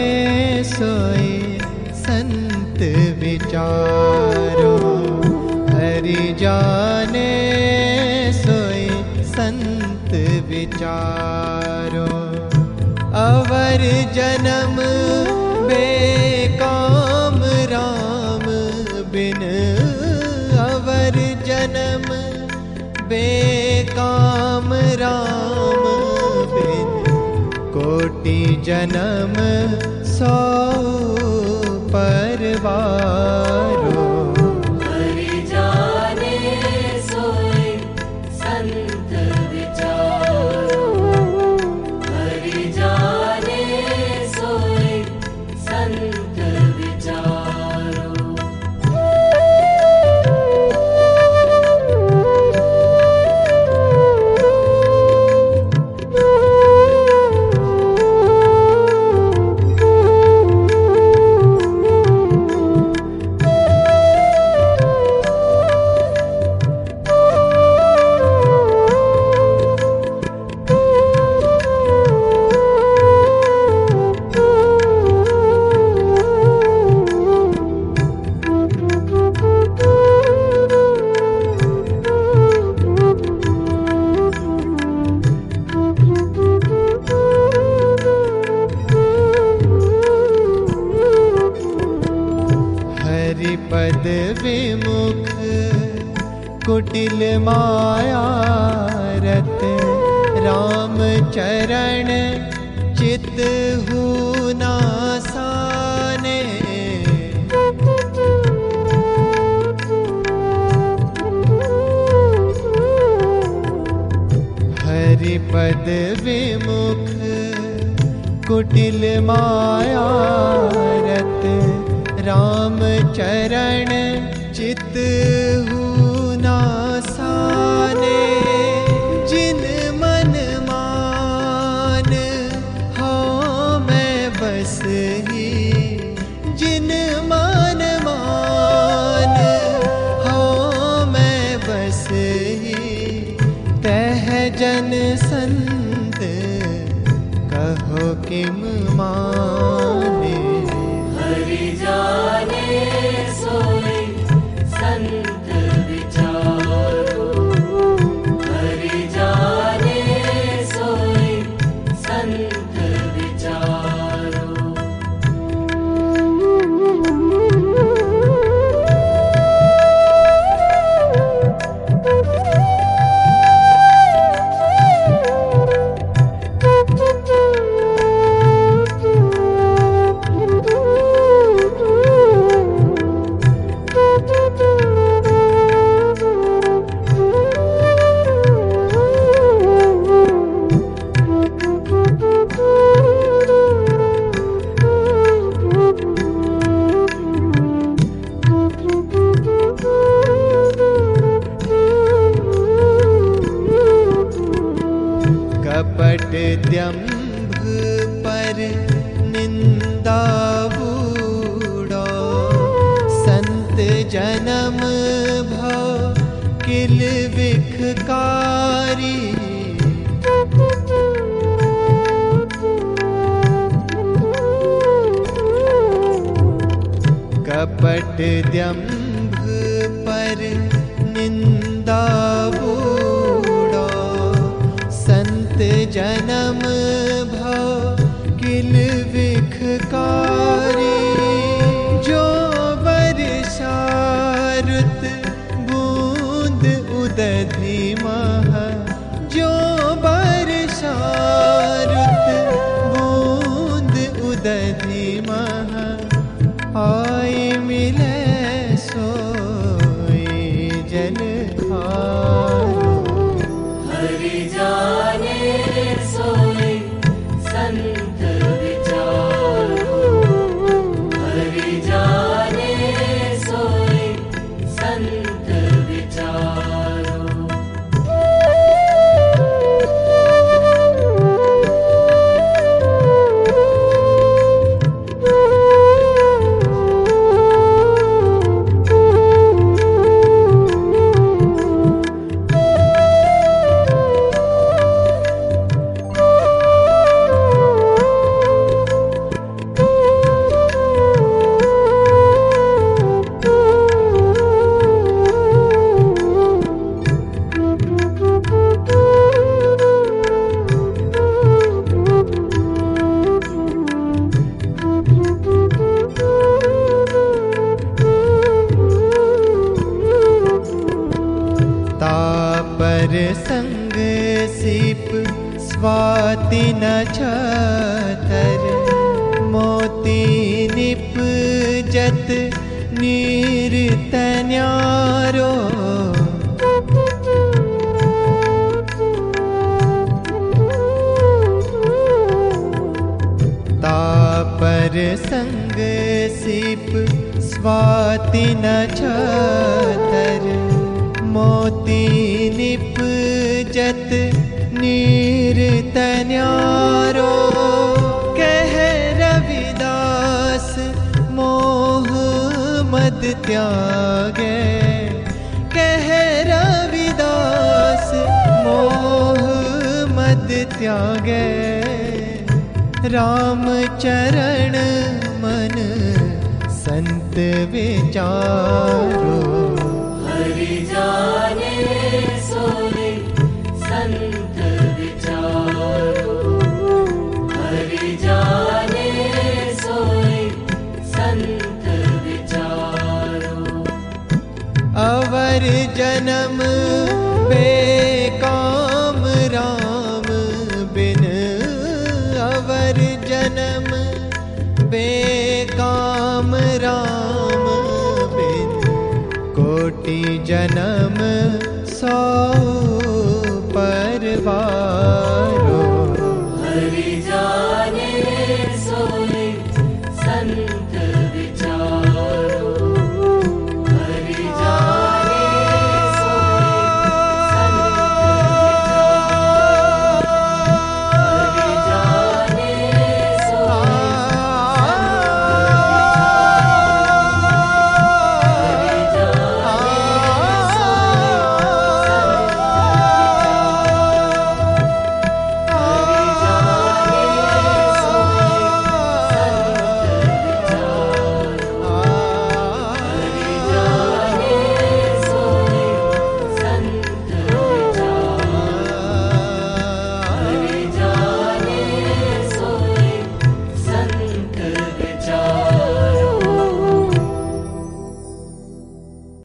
जाने सोए संत विचारो। हरि जाने सोए संत विचारो। अवर जन्म बेकाम राम बिन। अवर जन्म बेकाम राम बिन। कोटि जन्म सौ परवारो विमुख कुटिल माया रत राम चरण चित नासाने हरिपद विमुख कुटिल माया रत राम चरण चित नासाने जिन मन मान, हो मैं बस ही, जिन मन मान, हो मैं बस ही। तह जन संत कहो किम माने। कपट द्यम्भ पर निंदा बूढ़ो संत जन्म भव किल विखकारी कपट द्यम्भ जन्म भव किल विखकारी। जो बरसारुत बूंद उदधि मह। जो बरसारुत बूंद उदधि स्वाति न मोती निपजत नीरतन्यारो। तापर संग सिप स्वाति न नतर मोती निपजत जत नीरतन्यारो कह रविदास मोह मद त्यागे। कह रविदास मोह मद त्यागे। राम चरण मन संत विचारो। हरि जाने सोई संत अवर जन्म बेकाम राम बिन अवर जन्म बेकाम राम बिन कोटि जन्म सौ परवार